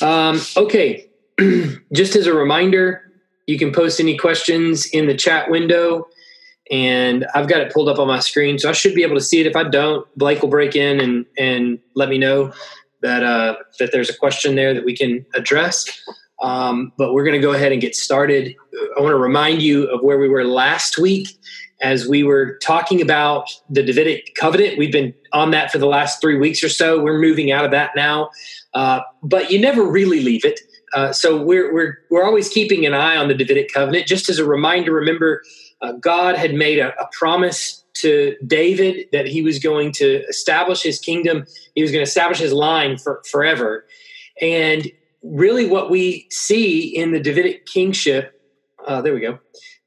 Um, okay, just as a reminder, you can post any questions in the chat window, and I've got it pulled up on my screen, so I should be able to see it. If I don't, Blake will break in and and let me know that uh, that there's a question there that we can address. Um, but we're going to go ahead and get started. I want to remind you of where we were last week as we were talking about the Davidic covenant. We've been on that for the last three weeks or so. We're moving out of that now, uh, but you never really leave it. Uh, so we're we're we're always keeping an eye on the Davidic covenant. Just as a reminder, remember uh, God had made a, a promise to David that he was going to establish his kingdom. He was going to establish his line for forever, and really, what we see in the Davidic kingship. Uh, there we go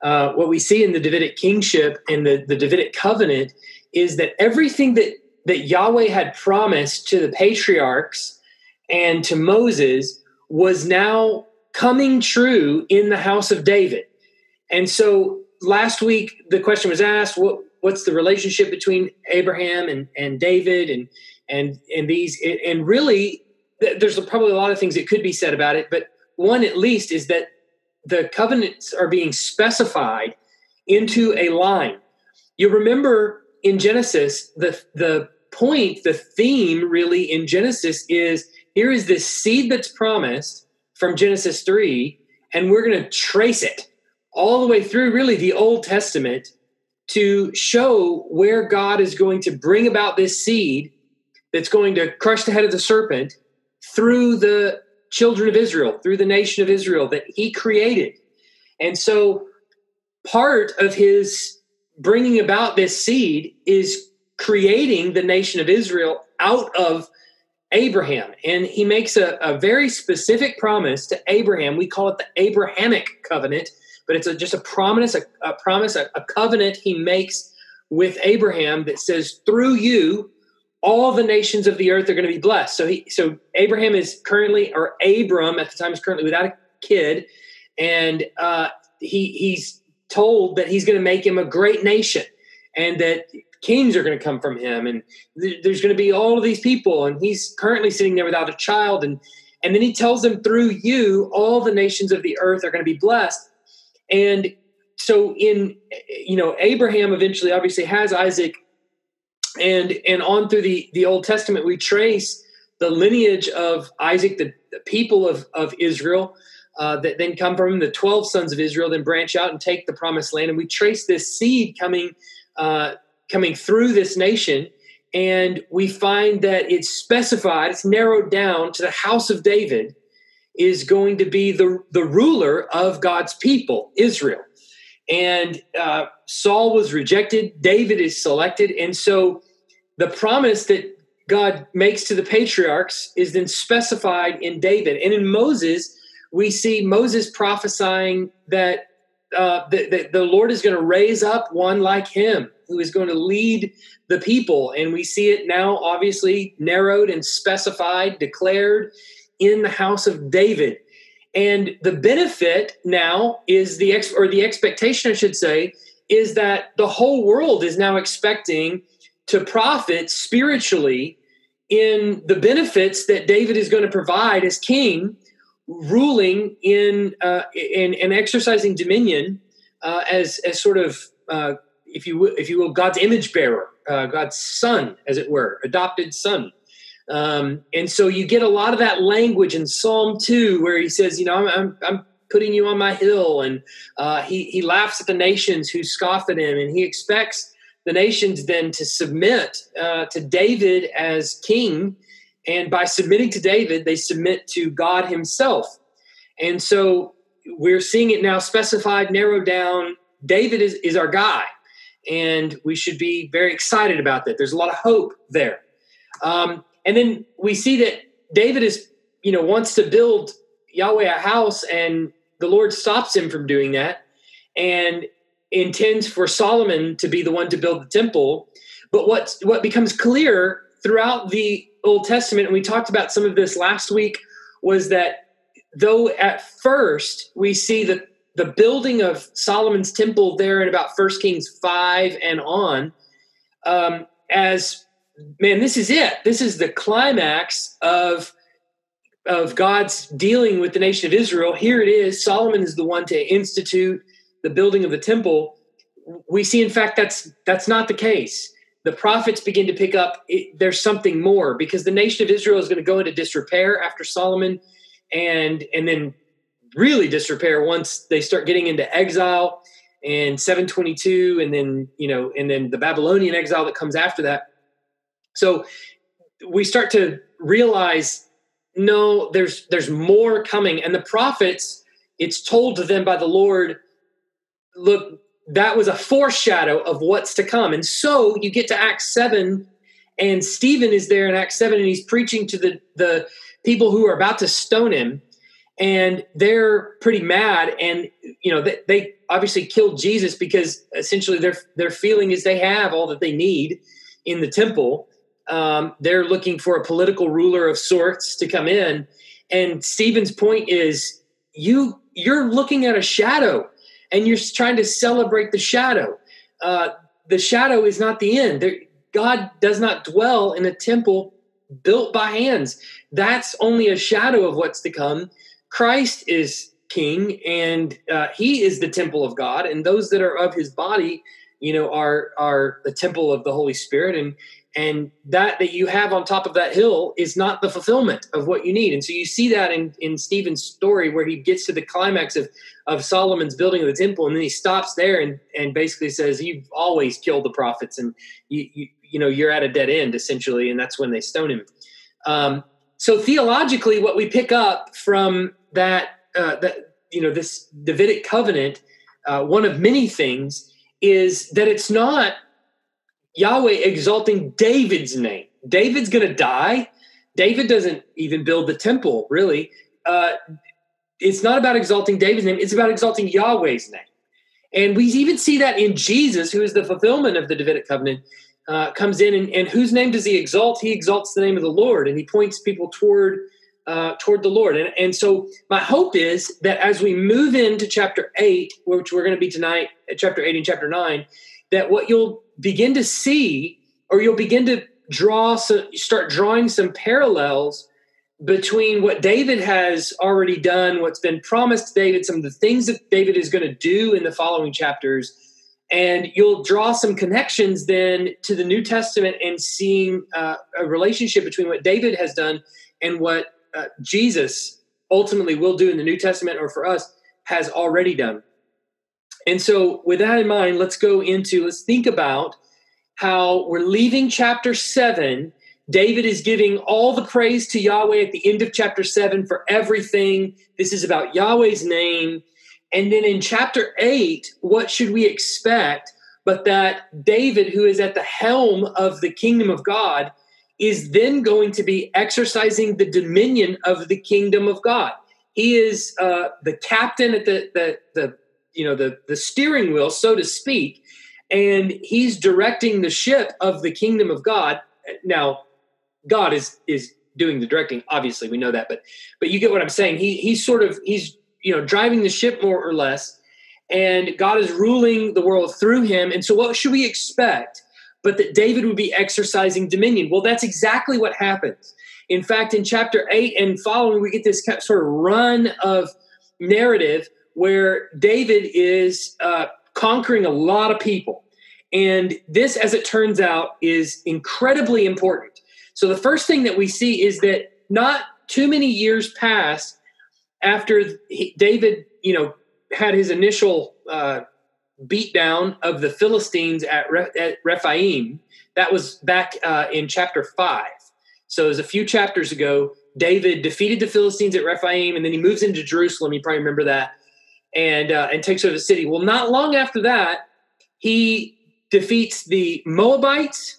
uh, what we see in the Davidic kingship and the, the Davidic covenant is that everything that, that Yahweh had promised to the patriarchs and to Moses was now coming true in the house of David. And so last week the question was asked, what, what's the relationship between Abraham and, and David and and and these and really there's probably a lot of things that could be said about it, but one at least is that the covenants are being specified into a line. You remember in Genesis, the, the point, the theme really in Genesis is here is this seed that's promised from Genesis 3, and we're going to trace it all the way through really the Old Testament to show where God is going to bring about this seed that's going to crush the head of the serpent through the children of Israel, through the nation of Israel that he created. And so part of his bringing about this seed is creating the nation of Israel out of Abraham. And he makes a, a very specific promise to Abraham. We call it the Abrahamic covenant, but it's a, just a promise, a, a promise, a, a covenant he makes with Abraham that says, through you, all the nations of the earth are going to be blessed. So he, so Abraham is currently, or Abram at the time is currently without a kid, and uh, he he's told that he's going to make him a great nation, and that kings are going to come from him, and th- there's going to be all of these people, and he's currently sitting there without a child, and and then he tells them through you, all the nations of the earth are going to be blessed, and so in you know Abraham eventually obviously has Isaac and and on through the the Old Testament, we trace the lineage of Isaac, the, the people of of Israel. Uh, that then come from the 12 sons of Israel, then branch out and take the promised land. And we trace this seed coming, uh, coming through this nation. And we find that it's specified, it's narrowed down to the house of David is going to be the, the ruler of God's people, Israel. And uh, Saul was rejected, David is selected. And so the promise that God makes to the patriarchs is then specified in David. And in Moses, we see Moses prophesying that, uh, that, that the Lord is going to raise up one like him who is going to lead the people. And we see it now, obviously, narrowed and specified, declared in the house of David. And the benefit now is the ex or the expectation, I should say, is that the whole world is now expecting to profit spiritually in the benefits that David is going to provide as king, ruling in uh, in, in exercising dominion uh, as as sort of uh, if you will, if you will God's image bearer, uh, God's son, as it were, adopted son. Um, and so you get a lot of that language in Psalm 2 where he says, you know, I'm, I'm, I'm putting you on my hill. And uh, he, he laughs at the nations who scoff at him. And he expects the nations then to submit uh, to David as king. And by submitting to David, they submit to God himself. And so we're seeing it now specified, narrowed down. David is, is our guy. And we should be very excited about that. There's a lot of hope there. Um, and then we see that David is, you know, wants to build Yahweh a house, and the Lord stops him from doing that and intends for Solomon to be the one to build the temple. But what what becomes clear throughout the Old Testament, and we talked about some of this last week, was that though at first we see the the building of Solomon's temple there in about First Kings five and on, um, as man, this is it. This is the climax of of God's dealing with the nation of Israel, here it is. Solomon is the one to institute the building of the temple. We see, in fact, that's that's not the case. The prophets begin to pick up. It, there's something more because the nation of Israel is going to go into disrepair after Solomon, and and then really disrepair once they start getting into exile and 722 and then you know and then the babylonian exile that comes after that so we start to realize no there's there's more coming. And the prophets it's told to them by the lord look that was a foreshadow of what's to come. And so you get to acts 7 and stephen is there in acts 7 and he's preaching to the the people who are about to stone him. And they're pretty mad and you know they, they obviously killed jesus because essentially their their feeling is they have all that they need in the temple um, they're looking for a political ruler of sorts to come in. And Stephen's point is you you're looking at a shadow and you're trying to celebrate the shadow. Uh, the shadow is not the end. There, God does not dwell in a temple built by hands. That's only a shadow of what's to come. Christ is king and uh, he is the temple of God and those that are of his body you know are are the temple of the holy spirit and and that that you have on top of that hill is not the fulfillment of what you need. And so you see that in in stephen's story where he gets to the climax of of solomon's building of the temple and then he stops there and and basically says you've always killed the prophets and you you, you know you're at a dead end essentially and that's when they stone him. Um, so theologically what we pick up from that uh, that you know this davidic covenant uh, one of many things is that it's not Yahweh exalting David's name. David's going to die. David doesn't even build the temple, really. Uh, it's not about exalting David's name, it's about exalting Yahweh's name. And we even see that in Jesus, who is the fulfillment of the Davidic covenant, uh, comes in and, and, whose name does he exalt? He exalts the name of the Lord and he points people toward uh, toward the Lord. And, and so my hope is that as we move into chapter eight, which we're going to be tonight, chapter eight and chapter nine, that what you'll begin to see, or you'll begin to draw, start drawing some parallels between what David has already done, what's been promised to David, some of the things that David is going to do in the following chapters. And you'll draw some connections then to the New Testament and seeing uh, a relationship between what David has done and what uh, Jesus ultimately will do in the New Testament or for us has already done. And so, with that in mind, let's go into, let's think about how we're leaving chapter seven. David is giving all the praise to Yahweh at the end of chapter seven for everything. This is about Yahweh's name. And then in chapter eight, what should we expect? But that David, who is at the helm of the kingdom of God, is then going to be exercising the dominion of the kingdom of God. He is uh, the captain at the, the, the you know the the steering wheel so to speak and he's directing the ship of the kingdom of god. Now god is is doing the directing obviously we know that but but you get what i'm saying. He he's sort of he's you know driving the ship more or less and god is ruling the world through him. And so what should we expect? But that david would be exercising dominion. Well that's exactly what happens. In fact in chapter 8 and following we get this sort of run of narrative where David is uh, conquering a lot of people. And this, as it turns out, is incredibly important. So the first thing that we see is that not too many years pass after he, David, you know, had his initial uh, beatdown of the Philistines at, Re, at Rephaim. That was back uh, in chapter five. So it was a few chapters ago. David defeated the Philistines at Rephaim, and then he moves into Jerusalem. You probably remember that and uh, and takes over the city. Well, not long after that, he defeats the Moabites.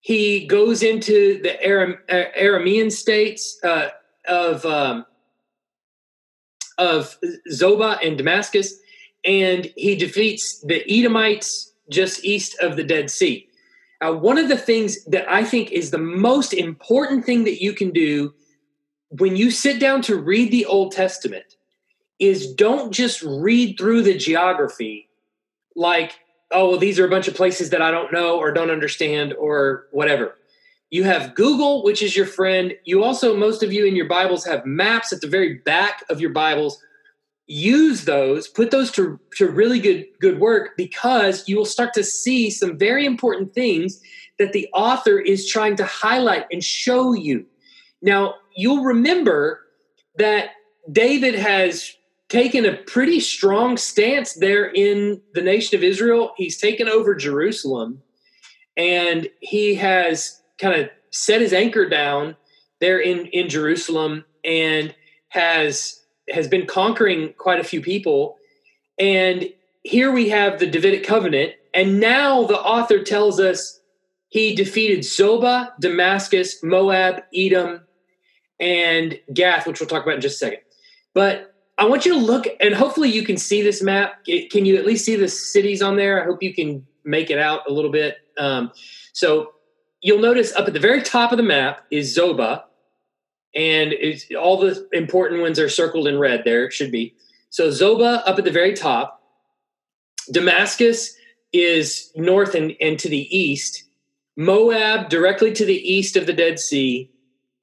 He goes into the Aram, uh, Aramean states uh, of um, of Zobah and Damascus, and he defeats the Edomites just east of the Dead Sea. Uh, one of the things that I think is the most important thing that you can do when you sit down to read the Old Testament is don't just read through the geography like, oh, well, these are a bunch of places that I don't know or don't understand or whatever. You have Google, which is your friend. You also, most of you in your Bibles have maps at the very back of your Bibles. Use those, put those to, to really good, good work because you will start to see some very important things that the author is trying to highlight and show you. Now, you'll remember that David has taken a pretty strong stance there in the nation of Israel. He's taken over Jerusalem and he has kind of set his anchor down there in, in Jerusalem and has has been conquering quite a few people. And here we have the Davidic covenant. And now the author tells us he defeated Zobah, Damascus, Moab, Edom, and Gath, which we'll talk about in just a second. But I want you to look, and hopefully you can see this map. Can you at least see the cities on there? I hope you can make it out a little bit. Um, so you'll notice up at the very top of the map is Zoba, and all the important ones are circled in red. There should be. So Zoba up at the very top. Damascus is north and, and to the east. Moab directly to the east of the Dead Sea.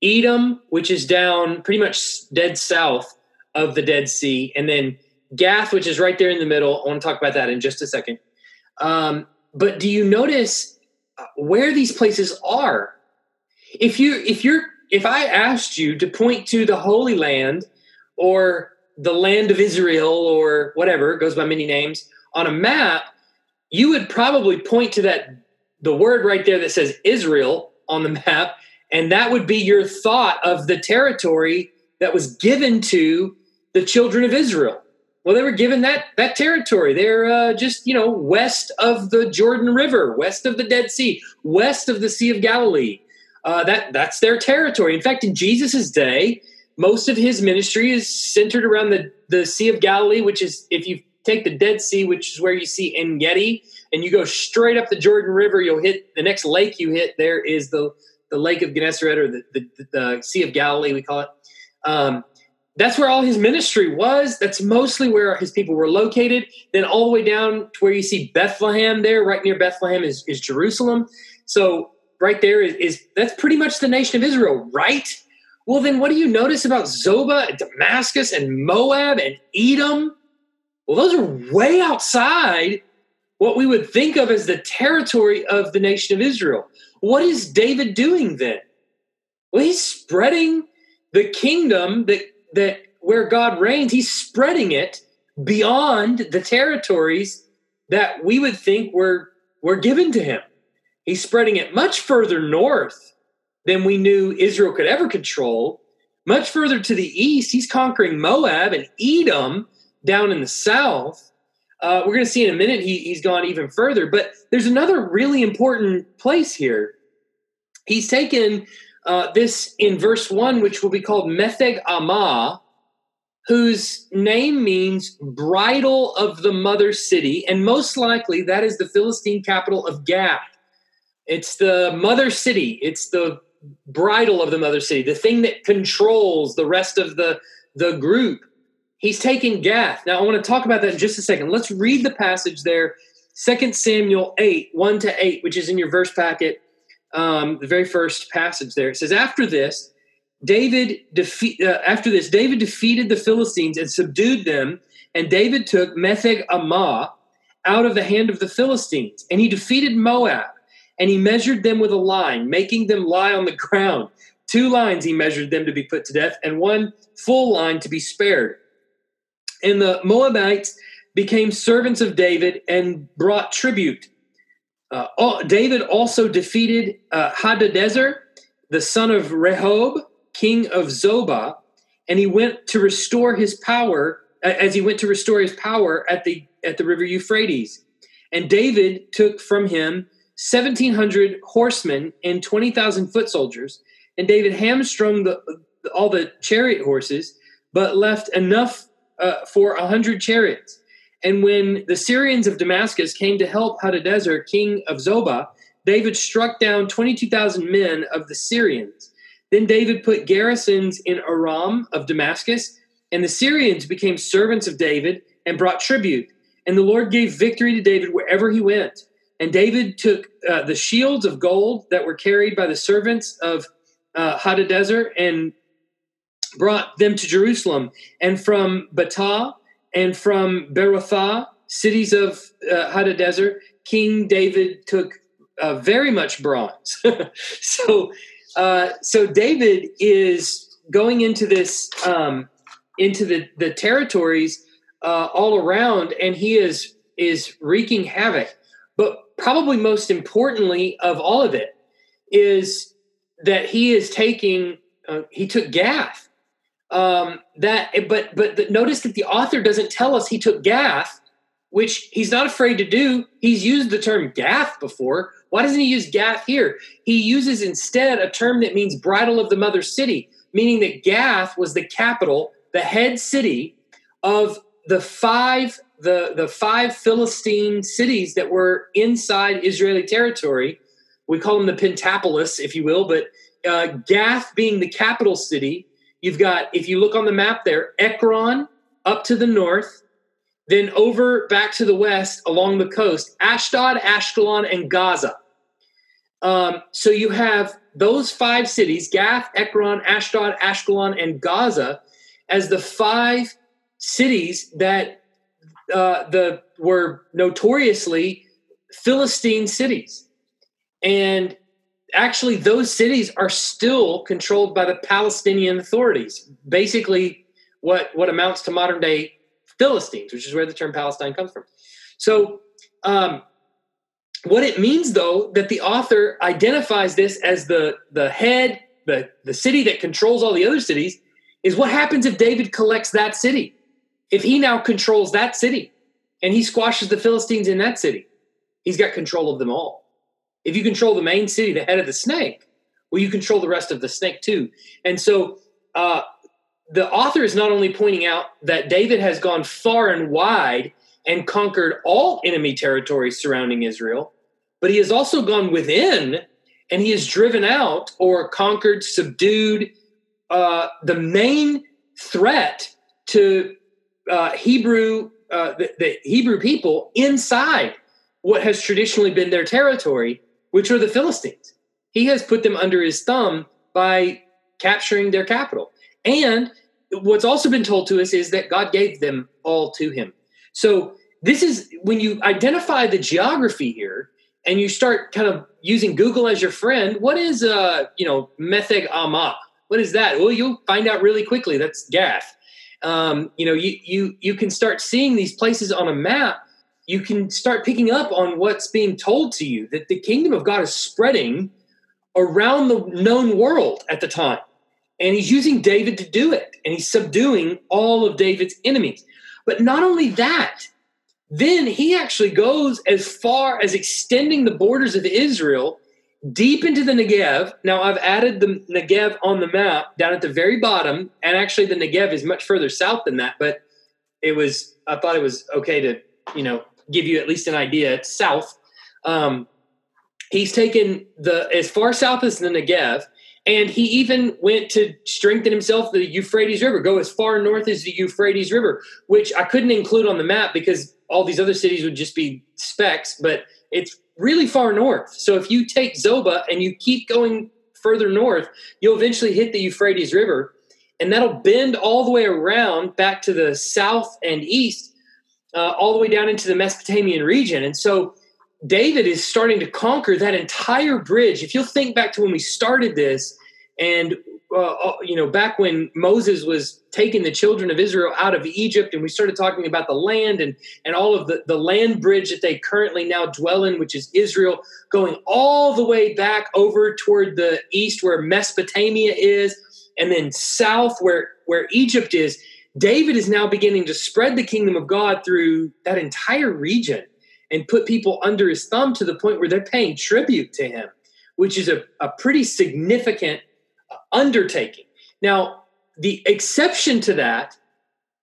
Edom, which is down pretty much dead south of the Dead Sea, and then Gath, which is right there in the middle. I want to talk about that in just a second. Um, but do you notice uh, where these places are? If you if you're if I asked you to point to the Holy Land or the land of Israel or whatever goes by many names on a map, you would probably point to that the word right there that says Israel on the map, and that would be your thought of the territory that was given to the children of Israel. Well, they were given that that territory. They're uh, just you know west of the Jordan River, west of the Dead Sea, west of the Sea of Galilee. Uh, that that's their territory. In fact, in Jesus' day, most of his ministry is centered around the the Sea of Galilee, which is if you take the Dead Sea, which is where you see En Gedi, and you go straight up the Jordan River, you'll hit the next lake you hit. There is the the Lake of Gennesaret or the, the, the Sea of Galilee, we call it. Um, that's where all his ministry was. That's mostly where his people were located. Then all the way down to where you see Bethlehem there, right near Bethlehem is, is Jerusalem. So right there is, is that's pretty much the nation of Israel, right? Well, then what do you notice about Zobah and Damascus and Moab and Edom? Well, those are way outside what we would think of as the territory of the nation of Israel. What is David doing then? Well, he's spreading the kingdom that that where God reigns, he's spreading it beyond the territories that we would think were were given to him. He's spreading it much further north than we knew Israel could ever control. Much further to the east, he's conquering Moab and Edom down in the south. Uh, we're going to see in a minute he, he's gone even further. But there's another really important place here. He's taken uh, this in verse 1, which will be called Metheg Ammah, whose name means bridle of the mother city. And most likely that is the Philistine capital of Gath. It's the mother city, it's the bridle of the mother city, the thing that controls the rest of the, the group. He's taken Gath. Now, I want to talk about that in just a second. Let's read the passage there, 2 Samuel 8, 1 to 8, which is in your verse packet um, the very first passage there. It says, After this, David defeat, uh, after this, David defeated the Philistines and subdued them, and David took Metheg Ammah out of the hand of the Philistines, and he defeated Moab, and he measured them with a line, making them lie on the ground. Two lines he measured them to be put to death, and one full line to be spared. And the Moabites became servants of David and brought tribute. Uh, David also defeated uh, Hadadezer, the son of Rehob, king of Zobah, and he went to restore his power as he went to restore his power at the at the river Euphrates. And David took from him 1700 horsemen and 20,000 foot soldiers, and David hamstrung the, all the chariot horses, but left enough uh, for a hundred chariots. And when the Syrians of Damascus came to help Hadadezer, king of Zobah, David struck down 22,000 men of the Syrians. Then David put garrisons in Aram of Damascus, and the Syrians became servants of David and brought tribute. And the Lord gave victory to David wherever he went. And David took uh, the shields of gold that were carried by the servants of uh, Hadadezer and brought them to Jerusalem. And from Betah and from Berothah, cities of uh, Hadadezer, King David took uh, very much bronze. so, uh, so David is going into this um, into the the territories uh, all around, and he is is wreaking havoc. But probably most importantly of all of it is that he is taking uh, he took Gath. Um, that but but the, notice that the author doesn't tell us he took Gath, which he's not afraid to do. He's used the term Gath before. Why doesn't he use Gath here? He uses instead a term that means bridle of the mother city, meaning that Gath was the capital, the head city of the five the the five Philistine cities that were inside Israeli territory. We call them the Pentapolis, if you will, but uh, Gath being the capital city. You've got, if you look on the map there, Ekron up to the north, then over back to the west along the coast, Ashdod, Ashkelon, and Gaza. Um, so you have those five cities Gath, Ekron, Ashdod, Ashkelon, and Gaza as the five cities that uh, the were notoriously Philistine cities. And actually, those cities are still controlled by the Palestinian authorities. Basically, what, what amounts to modern day Philistines, which is where the term Palestine comes from. So, um, what it means, though, that the author identifies this as the the head, the the city that controls all the other cities, is what happens if David collects that city if he now controls that city and he squashes the Philistines in that city, he's got control of them all. If you control the main city, the head of the snake, well, you control the rest of the snake too. And so uh, the author is not only pointing out that David has gone far and wide and conquered all enemy territories surrounding Israel, but he has also gone within and he has driven out or conquered, subdued uh, the main threat to uh, Hebrew, uh, the, the Hebrew people inside what has traditionally been their territory, which are the Philistines. He has put them under his thumb by capturing their capital. And what's also been told to us is that God gave them all to him. So this is when you identify the geography here and you start kind of using Google as your friend, what is uh, you know, Metheg Ammah? What is that? Well, you'll find out really quickly. That's Gath um, you know, you you you can start seeing these places on a map. You can start picking up on what's being told to you that the kingdom of God is spreading around the known world at the time. And he's using David to do it, and he's subduing all of David's enemies. But not only that, then he actually goes as far as extending the borders of Israel deep into the Negev. Now I've added the Negev on the map down at the very bottom, and actually the Negev is much further south than that. But it was I thought it was okay to you know give you at least an idea. It's south. Um, he's taken the as far south as the Negev, and he even went to strengthen himself the Euphrates River, go as far north as the Euphrates River, which I couldn't include on the map because all these other cities would just be specks, but it's really far north. So if you take Zoba and you keep going further north, you'll eventually hit the Euphrates River, and that'll bend all the way around back to the south and east, uh, all the way down into the Mesopotamian region. And so David is starting to conquer that entire bridge. If you'll think back to when we started this, and uh, uh, you know, back when Moses was taking the children of Israel out of Egypt, and we started talking about the land and and all of the the land bridge that they currently now dwell in, which is Israel, going all the way back over toward the east where Mesopotamia is, and then south where where Egypt is. David is now beginning to spread the kingdom of God through that entire region and put people under his thumb to the point where they're paying tribute to him, which is a, a pretty significant uh, undertaking. Now, the exception to that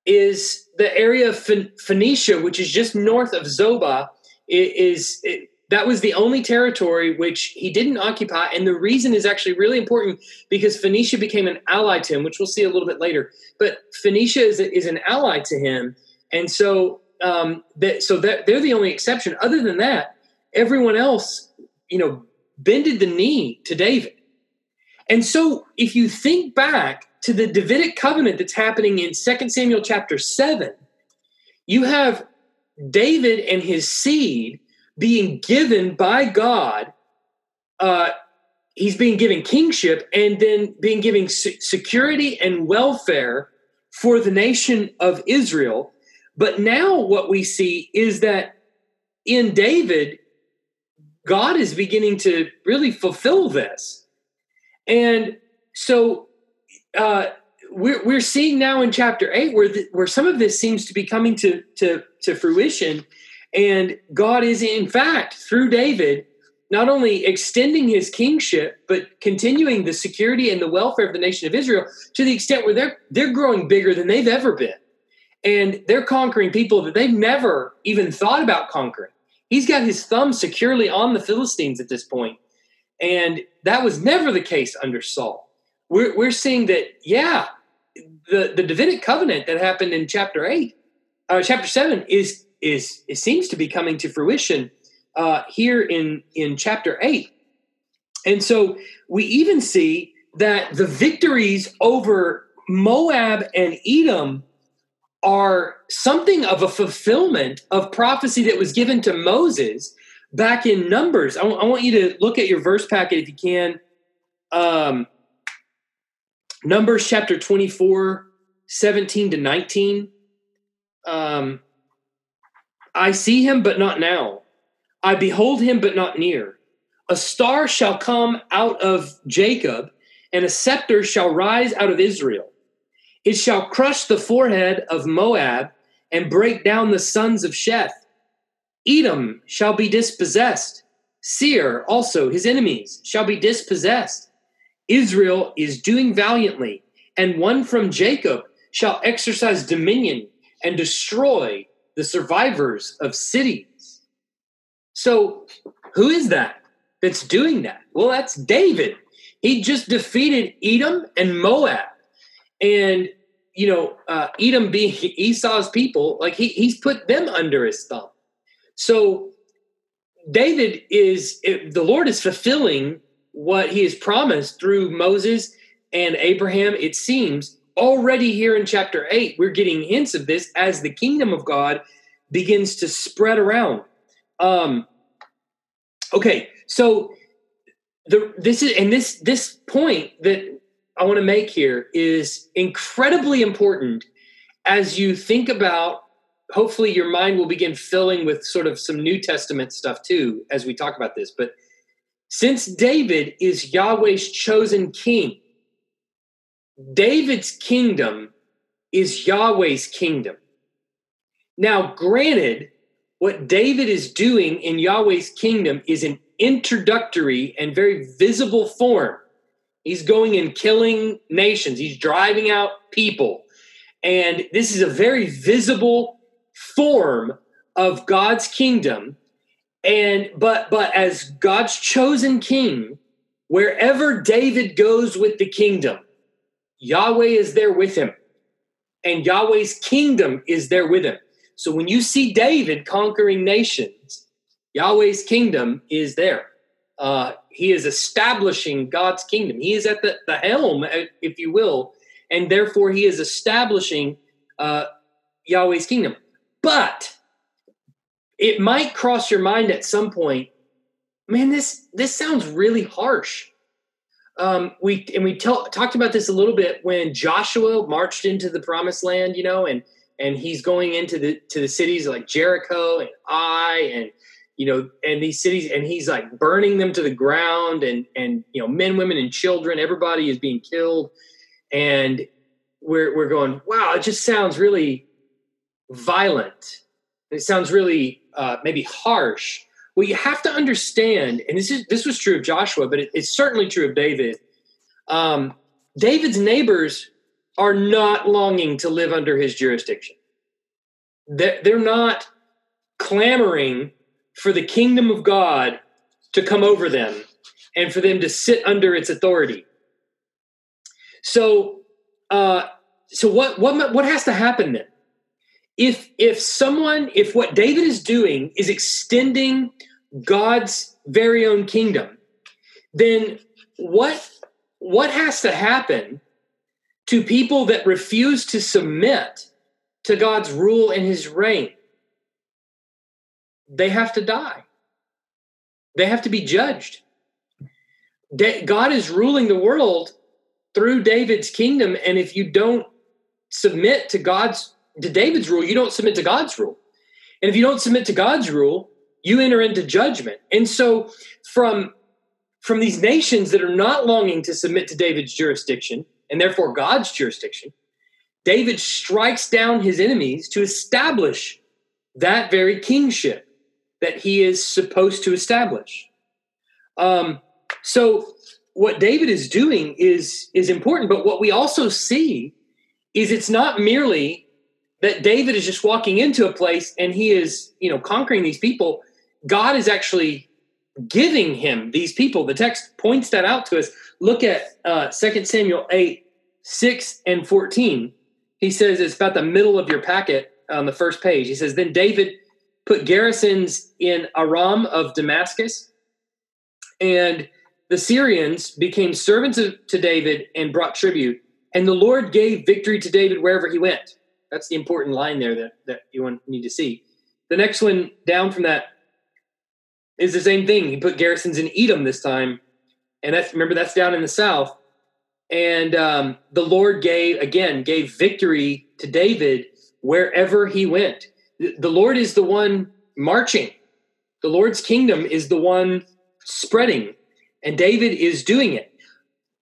is the area of Phoenicia, which is just north of Zobah. Is that was the only territory which he didn't occupy, and the reason is actually really important because Phoenicia became an ally to him, which we'll see a little bit later. But Phoenicia is, is an ally to him, and so um, that so that they're the only exception. Other than that, everyone else, you know, bended the knee to David. And so if you think back to the Davidic covenant that's happening in 2 Samuel chapter 7, you have David and his seed being given by God. Uh, he's being given kingship and then being given security and welfare for the nation of Israel. But now what we see is that in David, God is beginning to really fulfill this. And so uh, we're, we're seeing now in chapter 8 where, the, where some of this seems to be coming to, to, to fruition. And God is, in fact, through David, not only extending his kingship, but continuing the security and the welfare of the nation of Israel to the extent where they're, they're growing bigger than they've ever been. And they're conquering people that they've never even thought about conquering. He's got his thumb securely on the Philistines at this point. And that was never the case under Saul. We're, we're seeing that, yeah, the, the Davidic covenant that happened in chapter 8, uh, chapter 7, is, is, it seems to be coming to fruition uh, here in, in chapter 8. And so we even see that the victories over Moab and Edom are something of a fulfillment of prophecy that was given to Moses back in Numbers. I, w- I want you to look at your verse packet if you can. Um, Numbers chapter 24, 17 to 19. Um, I see him, but not now. I behold him, but not near. A star shall come out of Jacob, and a scepter shall rise out of Israel. It shall crush the forehead of Moab and break down the sons of Sheth. Edom shall be dispossessed. Seir also, his enemies, shall be dispossessed. Israel is doing valiantly, and one from Jacob shall exercise dominion and destroy the survivors of cities. So, who is that that's doing that? Well, that's David. He just defeated Edom and Moab. And you know, uh, Edom being Esau's people, like he, he's put them under his thumb. So David is, the Lord is fulfilling what he has promised through Moses and Abraham, it seems. Already here in chapter 8, we're getting hints of this as the kingdom of God begins to spread around. Um, okay, so the this is and this this point that I want to make here is incredibly important as you think about hopefully your mind will begin filling with sort of some New Testament stuff too as we talk about this. But since David is Yahweh's chosen king, David's kingdom is Yahweh's kingdom. Now, granted, what David is doing in Yahweh's kingdom is an introductory and very visible form He's going and killing nations. He's driving out people. And this is a very visible form of God's kingdom. And but but as God's chosen king, wherever David goes with the kingdom, Yahweh is there with him. And Yahweh's kingdom is there with him. So when you see David conquering nations, Yahweh's kingdom is there. Uh, he is establishing God's kingdom. He is at the, the helm, uh, if you will, and therefore he is establishing uh, Yahweh's kingdom. But it might cross your mind at some point, man, this this sounds really harsh. Um, we and we tell, talked about this a little bit when Joshua marched into the promised land, you know, and and he's going into the to the cities like Jericho and Ai and you know, and these cities, and he's like burning them to the ground, and and you know, men, women, and children, everybody is being killed, and we're we're going, wow, it just sounds really violent. It sounds really uh, maybe harsh. Well, you have to understand, and this is this was true of Joshua, but it, it's certainly true of David. Um, David's neighbors are not longing to live under his jurisdiction. They're, they're not clamoring for the kingdom of God to come over them and for them to sit under its authority. So, uh, so what what what has to happen then? If if someone if what David is doing is extending God's very own kingdom, then what what has to happen to people that refuse to submit to God's rule and his reign? They have to die. They have to be judged. God is ruling the world through David's kingdom and if you don't submit to God's to David's rule, you don't submit to God's rule. And if you don't submit to God's rule, you enter into judgment. And so from from these nations that are not longing to submit to David's jurisdiction and therefore God's jurisdiction, David strikes down his enemies to establish that very kingship that he is supposed to establish. Um, so what David is doing is is important, but what we also see is it's not merely that David is just walking into a place and he is, you know, conquering these people. God is actually giving him these people. The text points that out to us. Look at uh, 2 Samuel 8, 6 and 14. He says it's about the middle of your packet on the first page. He says, Then David put garrisons in Aram of Damascus, and the Syrians became servants of, to David and brought tribute. And the Lord gave victory to David wherever he went. That's the important line there that, that you want, need to see. The next one down from that is the same thing. He put garrisons in Edom this time, and that's remember that's down in the south. And um, the Lord gave again gave victory to David wherever he went. The, Lord is the one marching. The Lord's kingdom is the one spreading, and David is doing it.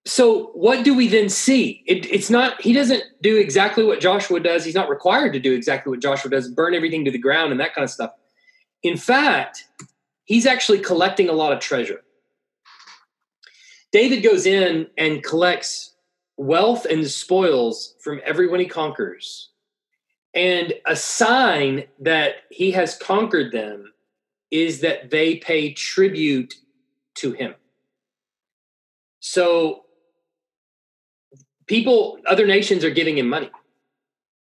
So, what do we then see? It, it's not, he doesn't do exactly what Joshua does. He's not required to do exactly what Joshua does, burn everything to the ground and that kind of stuff. In fact, he's actually collecting a lot of treasure. David goes in and collects wealth and spoils from everyone he conquers. And a sign that he has conquered them is that they pay tribute to him. So people, other nations are giving him money.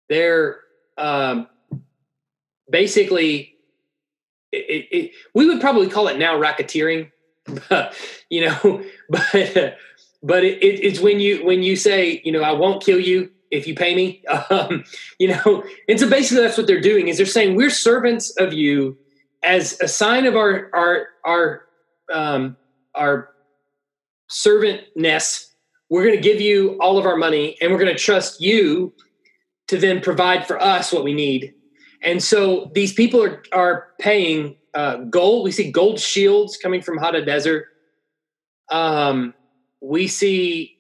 They're um, basically it, it, we would probably call it now racketeering, but, you know, but but it, it's when you when you say you know I won't kill you if you pay me, um, you know, and so basically that's what they're doing is they're saying we're servants of you as a sign of our our our um, our servantness. We're going to give you all of our money, and we're going to trust you to then provide for us what we need and so these people are, are paying uh, gold. We see gold shields coming from Hadadezer. Um, we see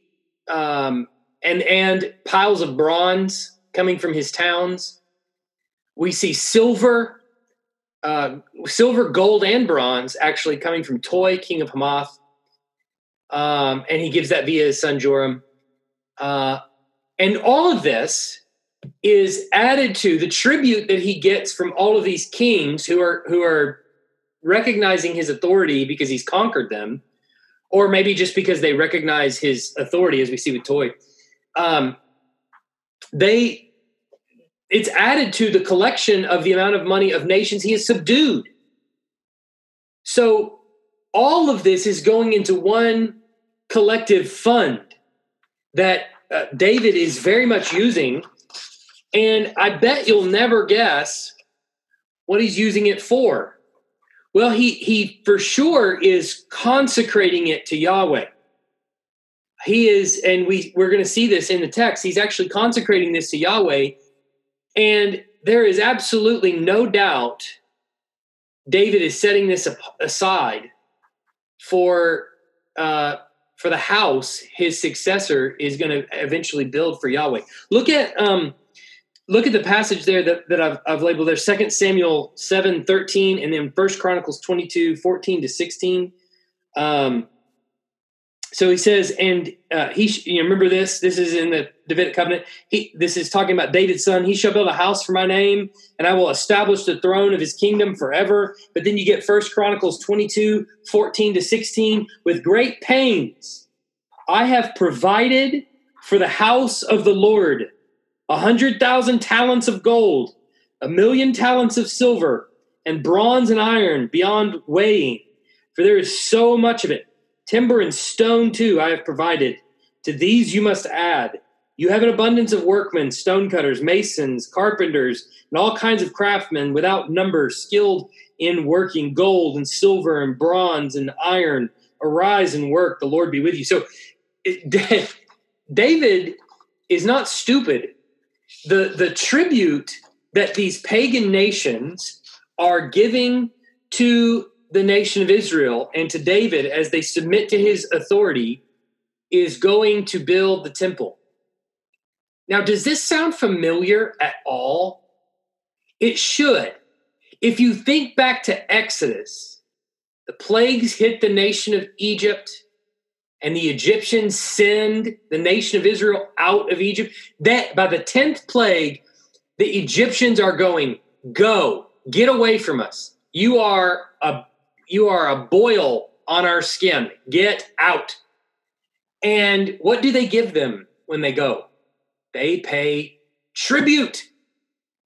um, and and piles of bronze coming from his towns. We see silver, uh, silver, gold, and bronze actually coming from Toi, king of Hamath. Um, and he gives that via his son Joram. Uh, and all of this is added to the tribute that he gets from all of these kings who are who are recognizing his authority because he's conquered them, or maybe just because they recognize his authority, as we see with Toi. Um, they it's added to the collection of the amount of money of nations he has subdued. So all of this is going into one collective fund that uh, David is very much using and I bet you'll never guess what he's using it for. Well, he he for sure is consecrating it to Yahweh. He is, and we we're going to see this in the text. He's actually consecrating this to Yahweh, and there is absolutely no doubt David is setting this aside for uh, for the house his successor is going to eventually build for Yahweh. Look at um, look at the passage there that, that I've, I've labeled there, Second Samuel 7, 13, and then First Chronicles 22, 14 to 16. Um, so he says, and uh, he, you know, remember this, this is in the Davidic covenant. He, this is talking about David's son. He shall build a house for my name and I will establish the throne of his kingdom forever. But then you get First Chronicles 22, 14 to 16 with great pains. I have provided for the house of the Lord a hundred thousand talents of gold, a million talents of silver, and bronze and iron beyond weighing, for there is so much of it. Timber and stone too I have provided. To these you must add. You have an abundance of workmen, stonecutters, masons, carpenters, and all kinds of craftsmen without number, skilled in working gold and silver and bronze and iron. Arise and work, the Lord be with you. So it, David is not stupid. The, the tribute that these pagan nations are giving to the nation of Israel and to David as they submit to his authority is going to build the temple. Now, does this sound familiar at all? It should. If you think back to Exodus, the plagues hit the nation of Egypt and the Egyptians send the nation of Israel out of Egypt. That by the 10th plague, the Egyptians are going, "Go, get away from us. You are a you are a boil on our skin. Get out." And what do they give them when they go? They pay tribute.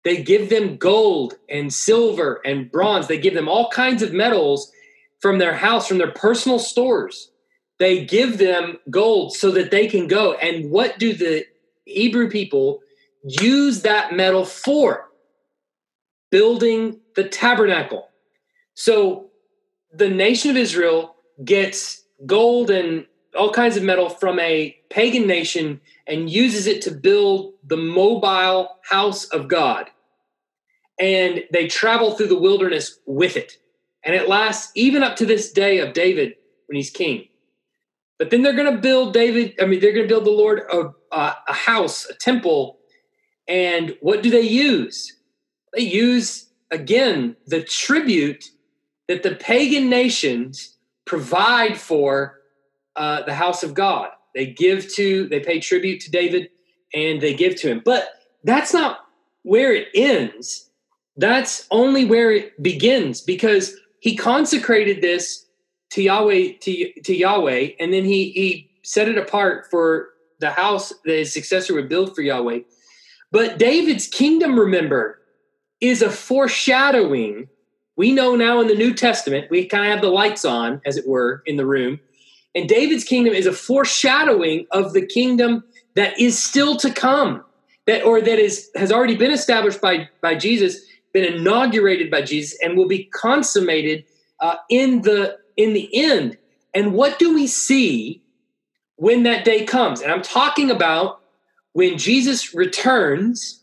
They give them gold and silver and bronze. They give them all kinds of metals from their house, from their personal stores. They give them gold so that they can go. And what do the Hebrew people use that metal for? Building the tabernacle. So the nation of Israel gets gold and all kinds of metal from a pagan nation and uses it to build the mobile house of God. And they travel through the wilderness with it. And it lasts even up to this day of David when he's king. But then they're going to build David, I mean, they're going to build the Lord a, a, house, a temple. And what do they use? They use, again, the tribute that the pagan nations provide for uh, the house of God. They give to, they pay tribute to David and they give to him. But that's not where it ends. That's only where it begins because he consecrated this to Yahweh to, to Yahweh, and then he he set it apart for the house that his successor would build for Yahweh. But David's kingdom, remember, is a foreshadowing. We know now in the New Testament, we kind of have the lights on, as it were, in the room. And David's kingdom is a foreshadowing of the kingdom that is still to come, that or that is has already been established by by Jesus, been inaugurated by Jesus, and will be consummated uh, in the in the end. And what do we see when that day comes? And I'm talking about when Jesus returns,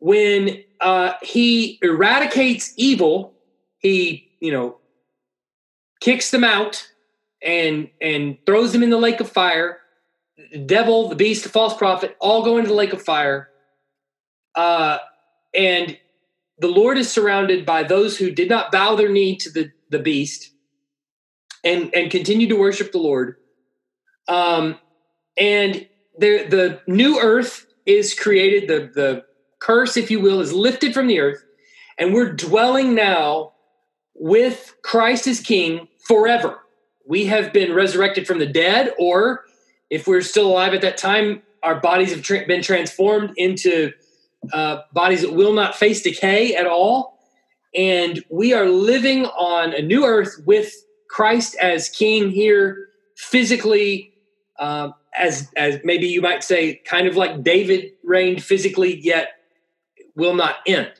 when uh, he eradicates evil, he, you know, kicks them out and and throws them in the lake of fire. The devil, the beast, the false prophet, all go into the lake of fire. Uh, and the Lord is surrounded by those who did not bow their knee to the, the beast and and continue to worship the Lord. Um, and the the new earth is created. The the curse, if you will, is lifted from the earth, and we're dwelling now with Christ as King forever. We have been resurrected from the dead, or if we're still alive at that time, our bodies have tra- been transformed into uh, bodies that will not face decay at all. And we are living on a new earth with Christ as King here, physically, uh, as as maybe you might say, kind of like David reigned physically, yet will not end.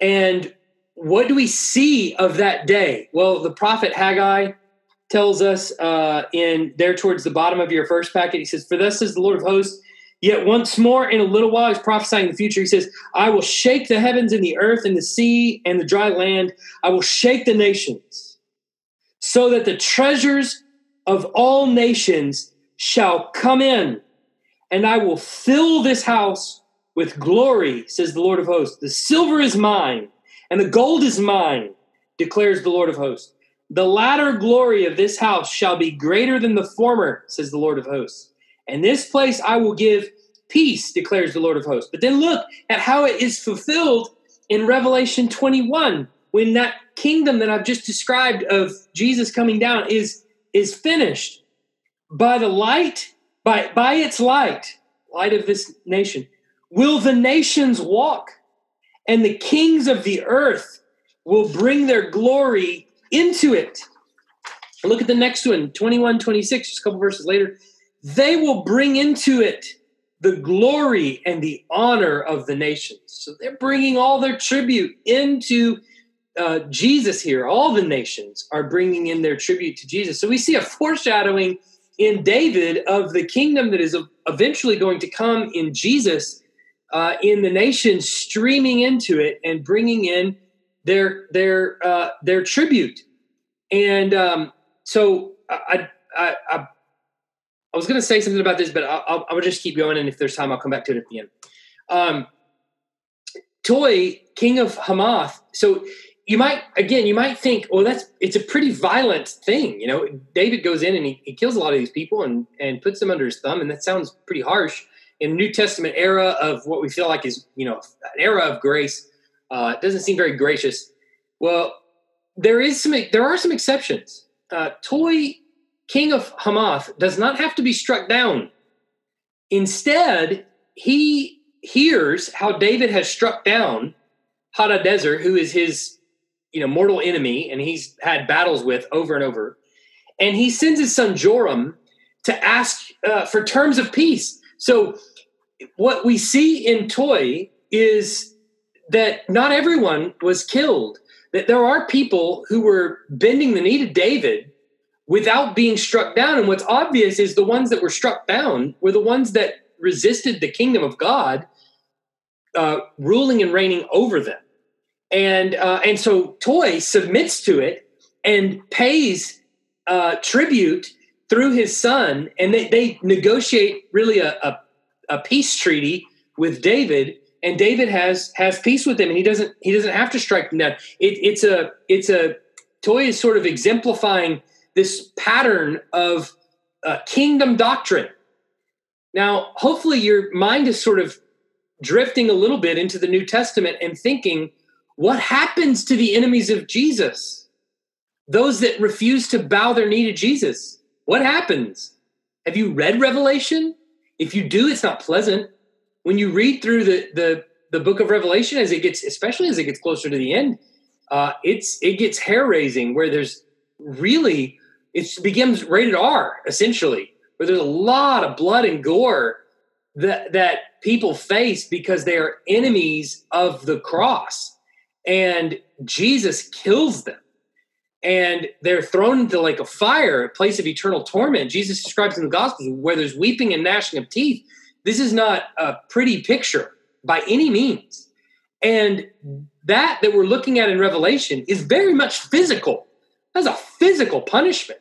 And what do we see of that day? Well, the prophet Haggai tells us uh, in there towards the bottom of your first packet. He says, "For thus says the Lord of hosts." Yet once more, in a little while, he's prophesying the future. He says, I will shake the heavens and the earth and the sea and the dry land. I will shake the nations so that the treasures of all nations shall come in, and I will fill this house with glory, says the Lord of hosts. The silver is mine, and the gold is mine, declares the Lord of hosts. The latter glory of this house shall be greater than the former, says the Lord of hosts. And this place I will give peace, declares the Lord of hosts. But then look at how it is fulfilled in Revelation 21 when that kingdom that I've just described of Jesus coming down is is finished by the light by by its light light of this nation will the nations walk and the kings of the earth will bring their glory into it. Look at the next one, 21, 26, just a couple verses later. They will bring into it the glory and the honor of the nations. So they're bringing all their tribute into uh, Jesus here. All the nations are bringing in their tribute to Jesus. So we see a foreshadowing in David of the kingdom that is eventually going to come in Jesus, uh, in the nations streaming into it and bringing in their their uh, their tribute. And um, so I, I, I, I was going to say something about this, but I'll, I'll, just keep going, and if there's time, I'll come back to it at the end. Um, Toi, king of Hamath. So you might again, you might think, well, that's it's a pretty violent thing. You know, David goes in and he, he kills a lot of these people and and puts them under his thumb, and that sounds pretty harsh. In the New Testament era of what we feel like is you know an era of grace, uh, it doesn't seem very gracious. Well, there is some there are some exceptions uh, Toi, king of Hamath, does not have to be struck down. Instead, he hears how David has struck down Hadadezer, who is his you know mortal enemy, and he's had battles with over and over. And he sends his son Joram to ask uh, for terms of peace. So, what we see in Toi is that not everyone was killed that there are people who were bending the knee to David without being struck down. And what's obvious is the ones that were struck down were the ones that resisted the kingdom of God uh, ruling and reigning over them. And uh, and so Toi submits to it and pays uh, tribute through his son, and they, they negotiate really a, a, a peace treaty with David and David has has peace with him, and he doesn't he doesn't have to strike him down. It, it's a it's a Toi is sort of exemplifying this pattern of uh, kingdom doctrine. Now, hopefully, your mind is sort of drifting a little bit into the New Testament and thinking, what happens to the enemies of Jesus? Those that refuse to bow their knee to Jesus. What happens? Have you read Revelation? If you do, it's not pleasant when you read through the the the book of Revelation as it gets, especially as it gets closer to the end, uh, it's it gets hair raising where there's really it begins rated R essentially, where there's a lot of blood and gore that that people face because they are enemies of the cross, and Jesus kills them, and they're thrown into like a fire, a place of eternal torment. Jesus describes in the Gospels where there's weeping and gnashing of teeth this is not a pretty picture by any means. And that that we're looking at in Revelation is very much physical. That's a physical punishment.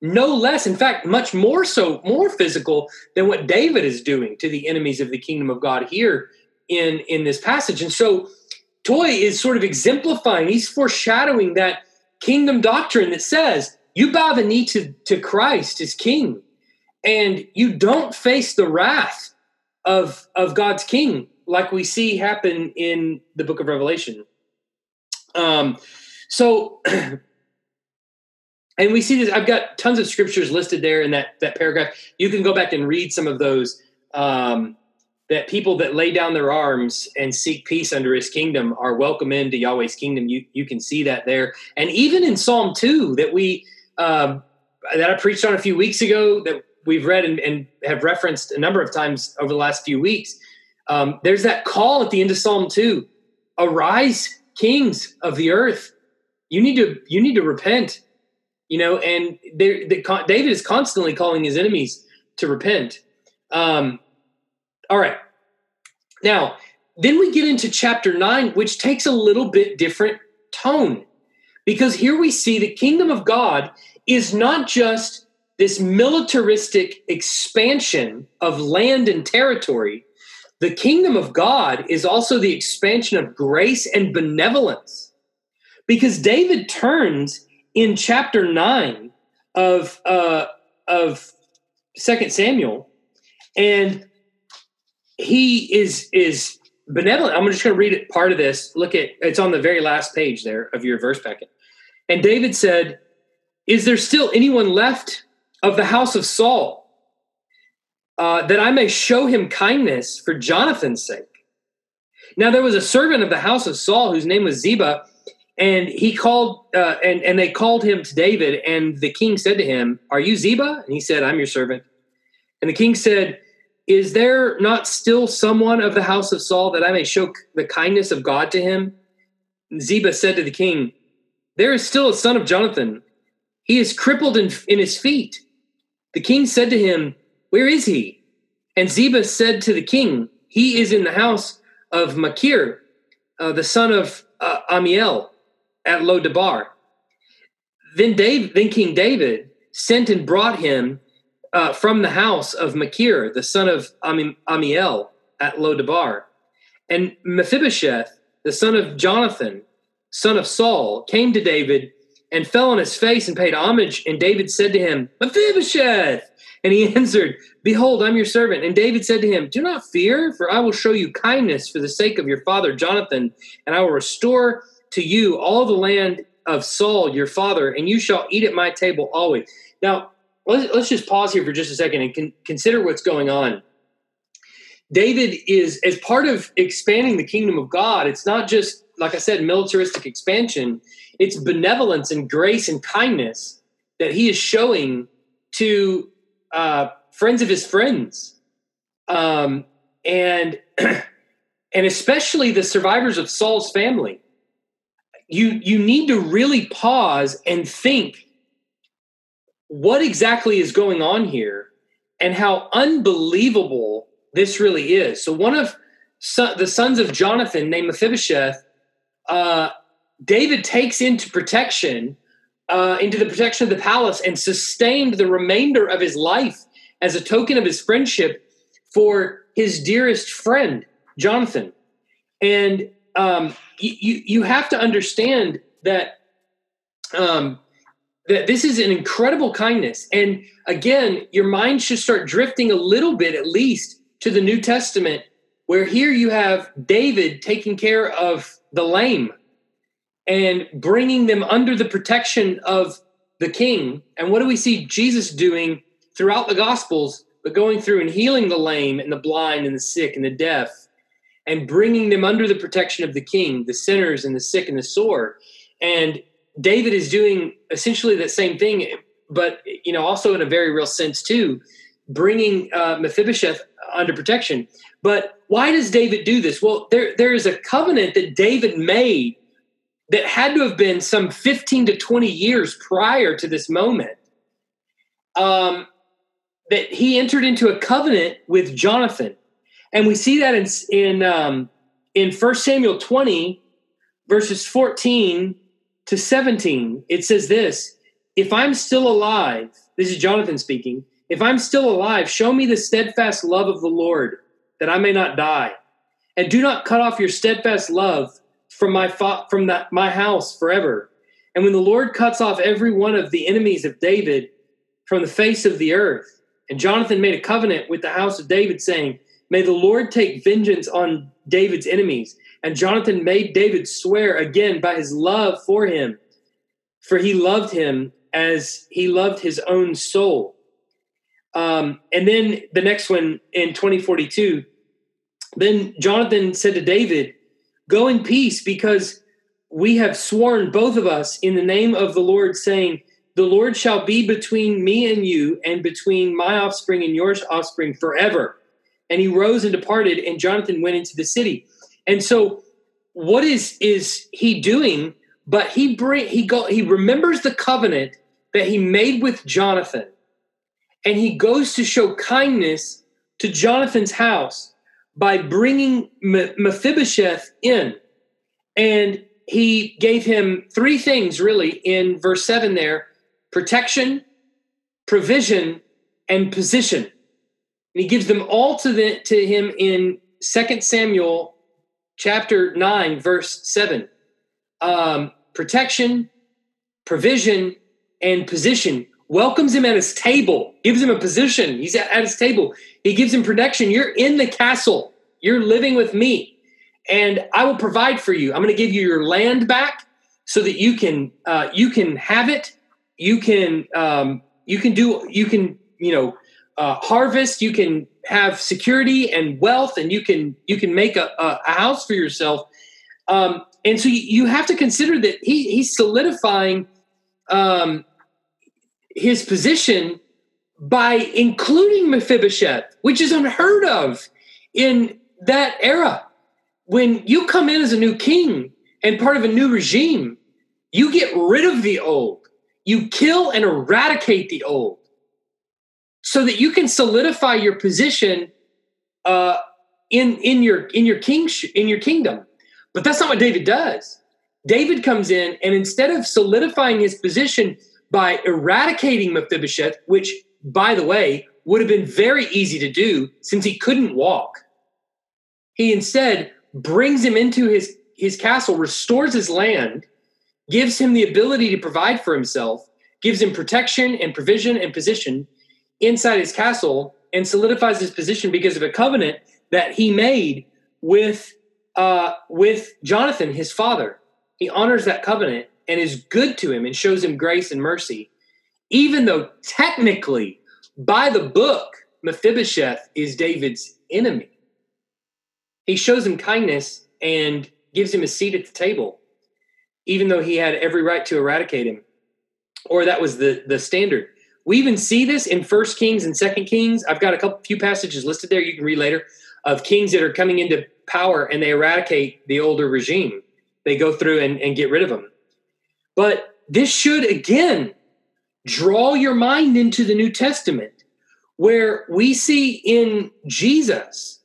No less, in fact, much more so, more physical than what David is doing to the enemies of the kingdom of God here in, in this passage. And so Toi is sort of exemplifying, he's foreshadowing that kingdom doctrine that says you bow the knee to, to Christ as king, and you don't face the wrath of of God's king, like we see happen in the book of Revelation. Um, so, and we see this. I've got tons of scriptures listed there in that that paragraph. You can go back and read some of those. Um, that people that lay down their arms and seek peace under his kingdom are welcome into Yahweh's kingdom. You you can see that there, and even in Psalm two that we um, that I preached on a few weeks ago that we've read and, and, have referenced a number of times over the last few weeks. Um, there's that call at the end of Psalm two: "Arise, kings of the earth! You need to you need to repent." You know, and the, David is constantly calling his enemies to repent. Um, all right, now then we get into chapter nine, which takes a little bit different tone because here we see the kingdom of God is not just this militaristic expansion of land and territory, the kingdom of God is also the expansion of grace and benevolence. Because David turns in chapter 9 of, uh, of 2 Samuel, and he is, is benevolent. I'm just going to read it, part of this. Look at it's on the very last page there of your verse packet. And David said, Is there still anyone left of the house of Saul, uh, that I may show him kindness for Jonathan's sake. Now there was a servant of the house of Saul whose name was Ziba, And he called, uh, and and they called him to David, and the king said to him, "Are you Ziba?" And he said, "I'm your servant." And the king said, "Is there not still someone of the house of Saul that I may show the kindness of God to him?" Ziba said to the king, "There is still a son of Jonathan. He is crippled in, in his feet." The king said to him, "Where is he?" And Ziba said to the king, "He is in the house of Machir, uh, the son of uh, Ammiel." at Lo-debar. Then Dave, then King David sent and brought him uh, from the house of Machir, the son of Ami- Ammiel at Lo-debar. And Mephibosheth, the son of Jonathan, son of Saul, came to David and fell on his face and paid homage. And David said to him, Mephibosheth! And he answered, Behold, I'm your servant. And David said to him, Do not fear, for I will show you kindness for the sake of your father Jonathan, and I will restore to you all the land of Saul your father, and you shall eat at my table always. Now, let's, let's just pause here for just a second and con- consider what's going on. David is, as part of expanding the kingdom of God, it's not just, like I said, militaristic expansion, it's benevolence and grace and kindness that he is showing to uh, friends of his friends. Um, and and especially the survivors of Saul's family you you need to really pause and think what exactly is going on here and how unbelievable this really is. So one of son, the sons of Jonathan named Mephibosheth, uh, David takes into protection, uh, into the protection of the palace and sustained the remainder of his life as a token of his friendship for his dearest friend, Jonathan. And um, you you have to understand that um, that this is an incredible kindness. And again, your mind should start drifting a little bit, at least, to the New Testament, where here you have David taking care of the lame and bringing them under the protection of the king. And what do we see Jesus doing throughout the Gospels? But going through and healing the lame and the blind and the sick and the deaf and bringing them under the protection of the king, the sinners and the sick and the sore. And David is doing essentially the same thing, but you know, also in a very real sense too, bringing uh, Mephibosheth under protection. But why does David do this? Well, there there is a covenant that David made that had to have been some 15 to 20 years prior to this moment. Um, that he entered into a covenant with Jonathan and we see that in in um, in First Samuel twenty, verses fourteen to seventeen. It says this: If I'm still alive, this is Jonathan speaking. If I'm still alive, show me the steadfast love of the Lord, that I may not die, and do not cut off your steadfast love from my from that my house forever. And when the Lord cuts off every one of the enemies of David from the face of the earth, and Jonathan made a covenant with the house of David, saying, May the Lord take vengeance on David's enemies. And Jonathan made David swear again by his love for him, for he loved him as he loved his own soul. Um, and then the next one in 2042, then Jonathan said to David, Go in peace because we have sworn, both of us, in the name of the Lord, saying, The Lord shall be between me and you, and between my offspring and your offspring forever and he rose and departed and jonathan went into the city and so what is is he doing? But he bring he go he remembers the covenant that he made with jonathan. And he goes to show kindness to jonathan's house by bringing mephibosheth in. And he gave him three things really in verse 7 there protection provision and position. And he gives them all to the to him in Second Samuel chapter 9 verse 7 um, protection provision and position. Welcomes him at his table. Gives him a position. He's at, at his table. He gives him protection. You're in the castle. You're living with me. And i will provide for you. I'm going to give you your land back so that you can uh, you can have it. You can um, you can do you can you know uh, harvest. You can have security and wealth and you can you can make a, a, house for yourself um, and so you, you, have to consider that he, he's solidifying um, his position by including Mephibosheth, which is unheard of in that era. When you come in as a new king and part of a new regime, you get rid of the old. You kill and eradicate the old so that you can solidify your position uh, in in your in your king in your kingdom. But that's not what David does. David comes in and instead of solidifying his position by eradicating Mephibosheth, which by the way would have been very easy to do since he couldn't walk, he instead brings him into his his castle, restores his land, gives him the ability to provide for himself, gives him protection and provision and position inside his castle, and solidifies his position because of a covenant that he made with uh, with Jonathan, his father. He honors that covenant and is good to him and shows him grace and mercy, even though technically, by the book, Mephibosheth is David's enemy. He shows him kindness and gives him a seat at the table, even though he had every right to eradicate him, or that was the the standard. We even see this in First Kings and Second Kings. I've got a couple few passages listed there you can read later of kings that are coming into power and they eradicate the older regime. They go through and, and get rid of them. But this should again draw your mind into the New Testament, where we see in Jesus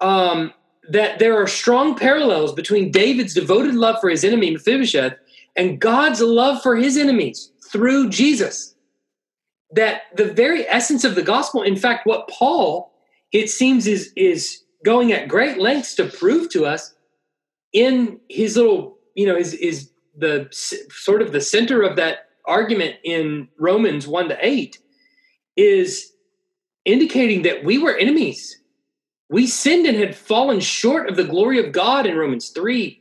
um, that there are strong parallels between David's devoted love for his enemy Mephibosheth and God's love for his enemies through Jesus. That the very essence of the gospel, in fact, what Paul, it seems, is, is going at great lengths to prove to us in his little, you know, is, is the sort of the center of that argument in Romans 1 to 8 is indicating that we were enemies we sinned and had fallen short of the glory of God in Romans 3.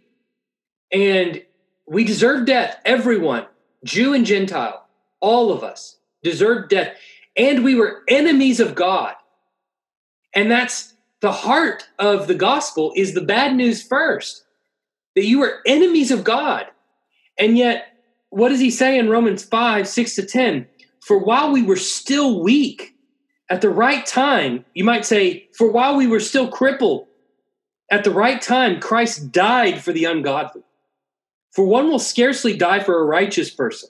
And we deserve death. Everyone, Jew and Gentile, all of us deserved death. And we were enemies of God. And that's the heart of the gospel is the bad news first that you were enemies of God. And yet, what does he say in Romans 5, 6 to 10? For while we were still weak, at the right time, you might say, for while we were still crippled, at the right time, Christ died for the ungodly. For one will scarcely die for a righteous person,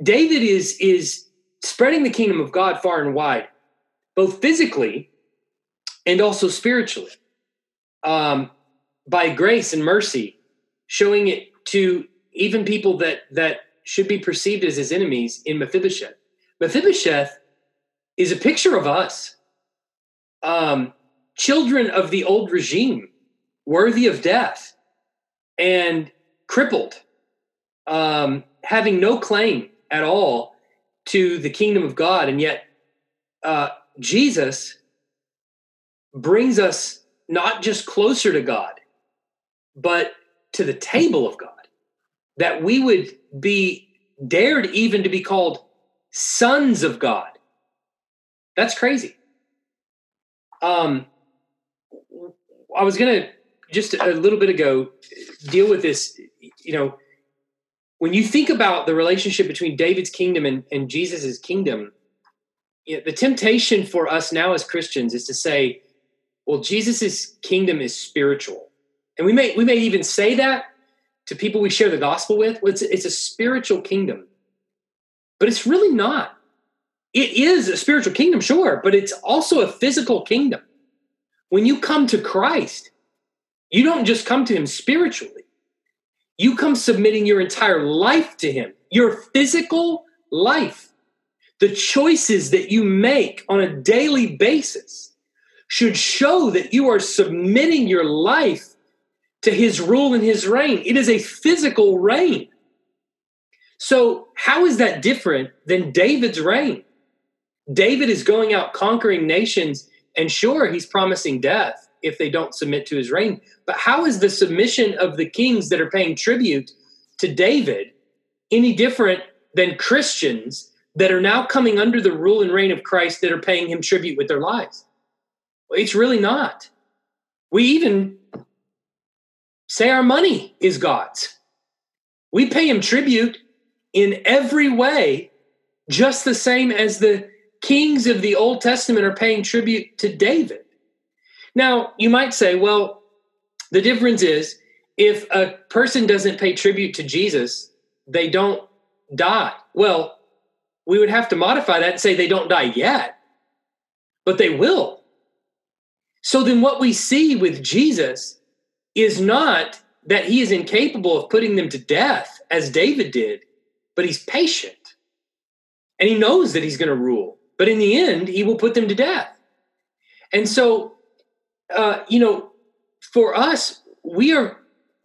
David is is spreading the kingdom of God far and wide, both physically and also spiritually, um, by grace and mercy, showing it to even people that that should be perceived as his enemies in Mephibosheth. Mephibosheth is a picture of us, um, children of the old regime, worthy of death and crippled, um, having no claim at all to the kingdom of God. And yet, uh, Jesus brings us not just closer to God, but to the table of God, that we would be dared even to be called sons of God that's crazy. Um, I was gonna just a little bit ago deal with this. You know, when you think about the relationship between David's kingdom and, and Jesus's kingdom, you know, the temptation for us now as Christians is to say, "Well, Jesus's kingdom is spiritual," and we may we may even say that to people we share the gospel with. Well, it's, it's a spiritual kingdom, but it's really not it is a spiritual kingdom, sure, but it's also a physical kingdom. When you come to Christ, you don't just come to him spiritually. You come submitting your entire life to him, your physical life. The choices that you make on a daily basis should show that you are submitting your life to his rule and his reign. It is a physical reign. So, how is that different than David's reign? David is going out conquering nations, and sure, he's promising death if they don't submit to his reign. But how is the submission of the kings that are paying tribute to David any different than Christians that are now coming under the rule and reign of Christ that are paying him tribute with their lives? It's really not. We even say our money is God's. We pay him tribute in every way, just the same as the kings of the Old Testament are paying tribute to David. Now, you might say, well, the difference is if a person doesn't pay tribute to Jesus, they don't die. Well, we would have to modify that and say they don't die yet, but they will. So then, what we see with Jesus is not that he is incapable of putting them to death as David did, but he's patient and he knows that he's going to rule. But in the end, he will put them to death. And so, uh, you know, for us, we are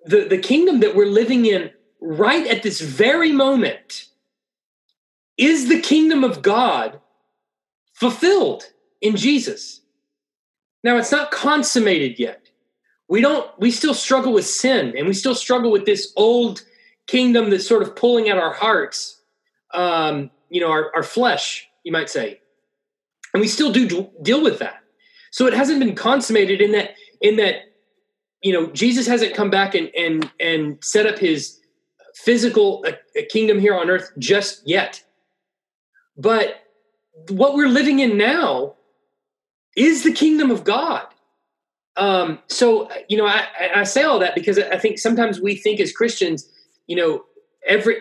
the, the kingdom that we're living in right at this very moment is the kingdom of God fulfilled in Jesus. Now, it's not consummated yet. We don't we still struggle with sin and we still struggle with this old kingdom that's sort of pulling at our hearts um, you know our, our flesh you might say. And we still do deal with that so it hasn't been consummated in that in that you know jesus hasn't come back and and and set up his physical uh, kingdom here on earth just yet. But what we're living in now is the kingdom of god. Um, so you know, I, I say all that because I think sometimes we think as Christians, you know, every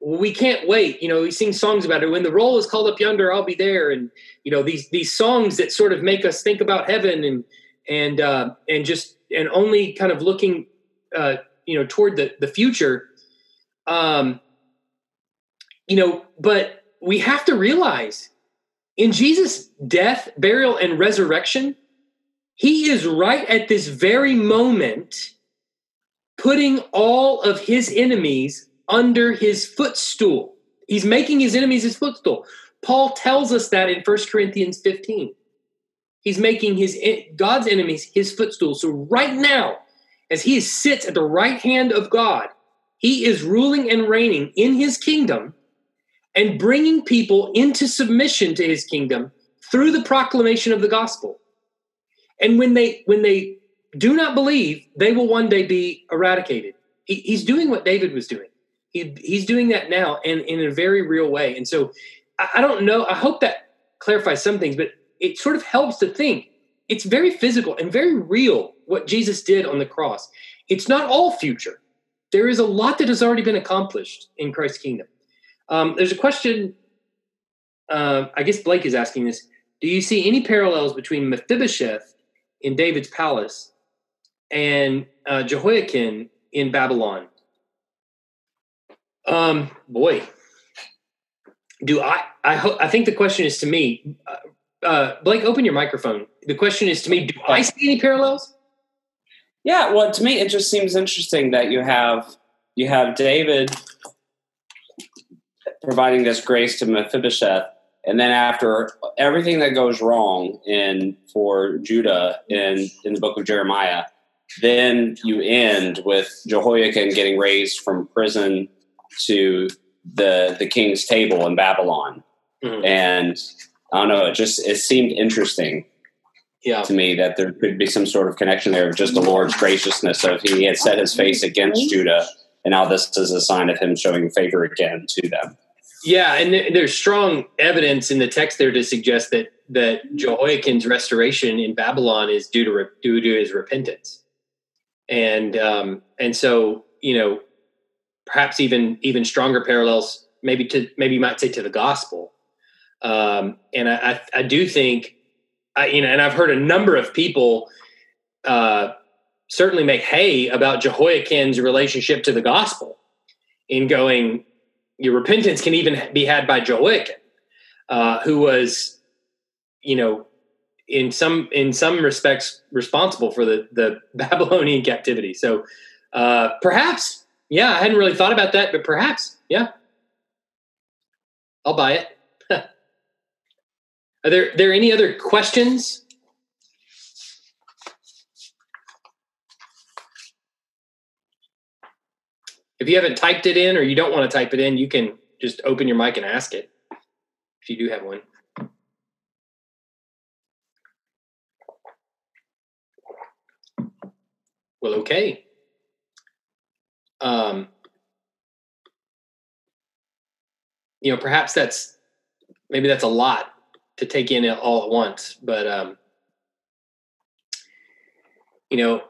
we can't wait. You know, we sing songs about it. When the roll is called up yonder, I'll be there. And you know, these these songs that sort of make us think about heaven and and uh, and just and only kind of looking, uh, you know, toward the the future. Um, you know, but we have to realize in Jesus' death, burial, and resurrection he is right at this very moment putting all of his enemies under his footstool. He's making his enemies his footstool. Paul tells us that in 1 Corinthians 15. He's making his God's enemies his footstool. So right now, as he sits at the right hand of God, he is ruling and reigning in his kingdom and bringing people into submission to his kingdom through the proclamation of the gospel. And when they when they do not believe, they will one day be eradicated. He, he's doing what David was doing. He, he's doing that now and in a very real way. And so I, I don't know. I hope that clarifies some things, but it sort of helps to think it's very physical and very real what Jesus did on the cross. It's not all future. There is a lot that has already been accomplished in Christ's kingdom. Um, there's a question. Uh, I guess Blake is asking this. Do you see any parallels between Mephibosheth in David's palace and uh, Jehoiakim in Babylon. Um, boy, do I? I hope. I think the question is to me. Uh, uh, Blake, open your microphone. The question is to me. Do I see any parallels? Yeah. Well, to me, it just seems interesting that you have you have David providing this grace to Mephibosheth, and then after everything that goes wrong in for Judah in in the book of Jeremiah, then you end with Jehoiakim getting raised from prison to the the king's table in Babylon. Mm-hmm. And I don't know, it just it seemed interesting yeah. to me that there could be some sort of connection there of just the Lord's graciousness of he had set his face against Judah, and now this is a sign of him showing favor again to them. Yeah, and there's strong evidence in the text there to suggest that that Jehoiakim's restoration in Babylon is due to due to his repentance, and um, and so you know perhaps even even stronger parallels maybe to maybe you might say to the gospel, um, and I, I, I do think I you know and I've heard a number of people uh, certainly make hay about Jehoiakim's relationship to the gospel in going your repentance can even be had by Jehoiakim, uh, who was, you know, in some in some respects responsible for the the Babylonian captivity. So uh, perhaps, yeah, I hadn't really thought about that, but perhaps, yeah, I'll buy it. Are there there any other questions? If you haven't typed it in or you don't want to type it in, you can just open your mic and ask it if you do have one. Well, okay. Um, you know, perhaps that's maybe that's a lot to take in all at once, but um, you know,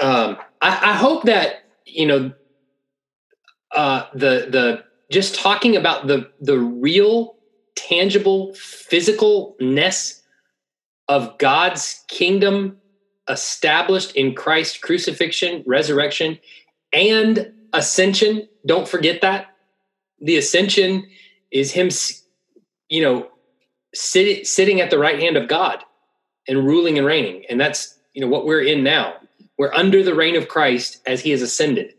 um, I, I hope that you know uh, the the just talking about the the real tangible physicalness of God's kingdom established in Christ crucifixion, resurrection, and ascension. Don't forget that. The ascension is him you know sit, sitting at the right hand of God and ruling and reigning. And that's you know what we're in now. We're under the reign of Christ as he has ascended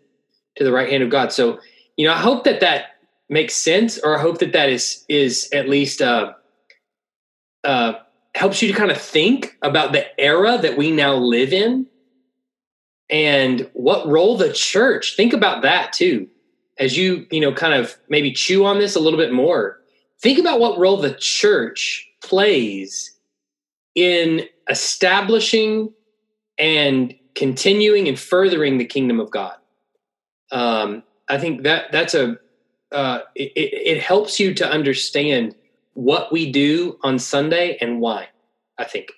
to the right hand of God. So, you know, I hope that that makes sense, or I hope that that is is at least uh, uh, helps you to kind of think about the era that we now live in and what role the church. Think about that too, as you you know kind of maybe chew on this a little bit more. Think about what role the church plays in establishing and continuing and furthering the kingdom of God. Um, I think that that's a uh, it, it helps you to understand what we do on Sunday and why. I think.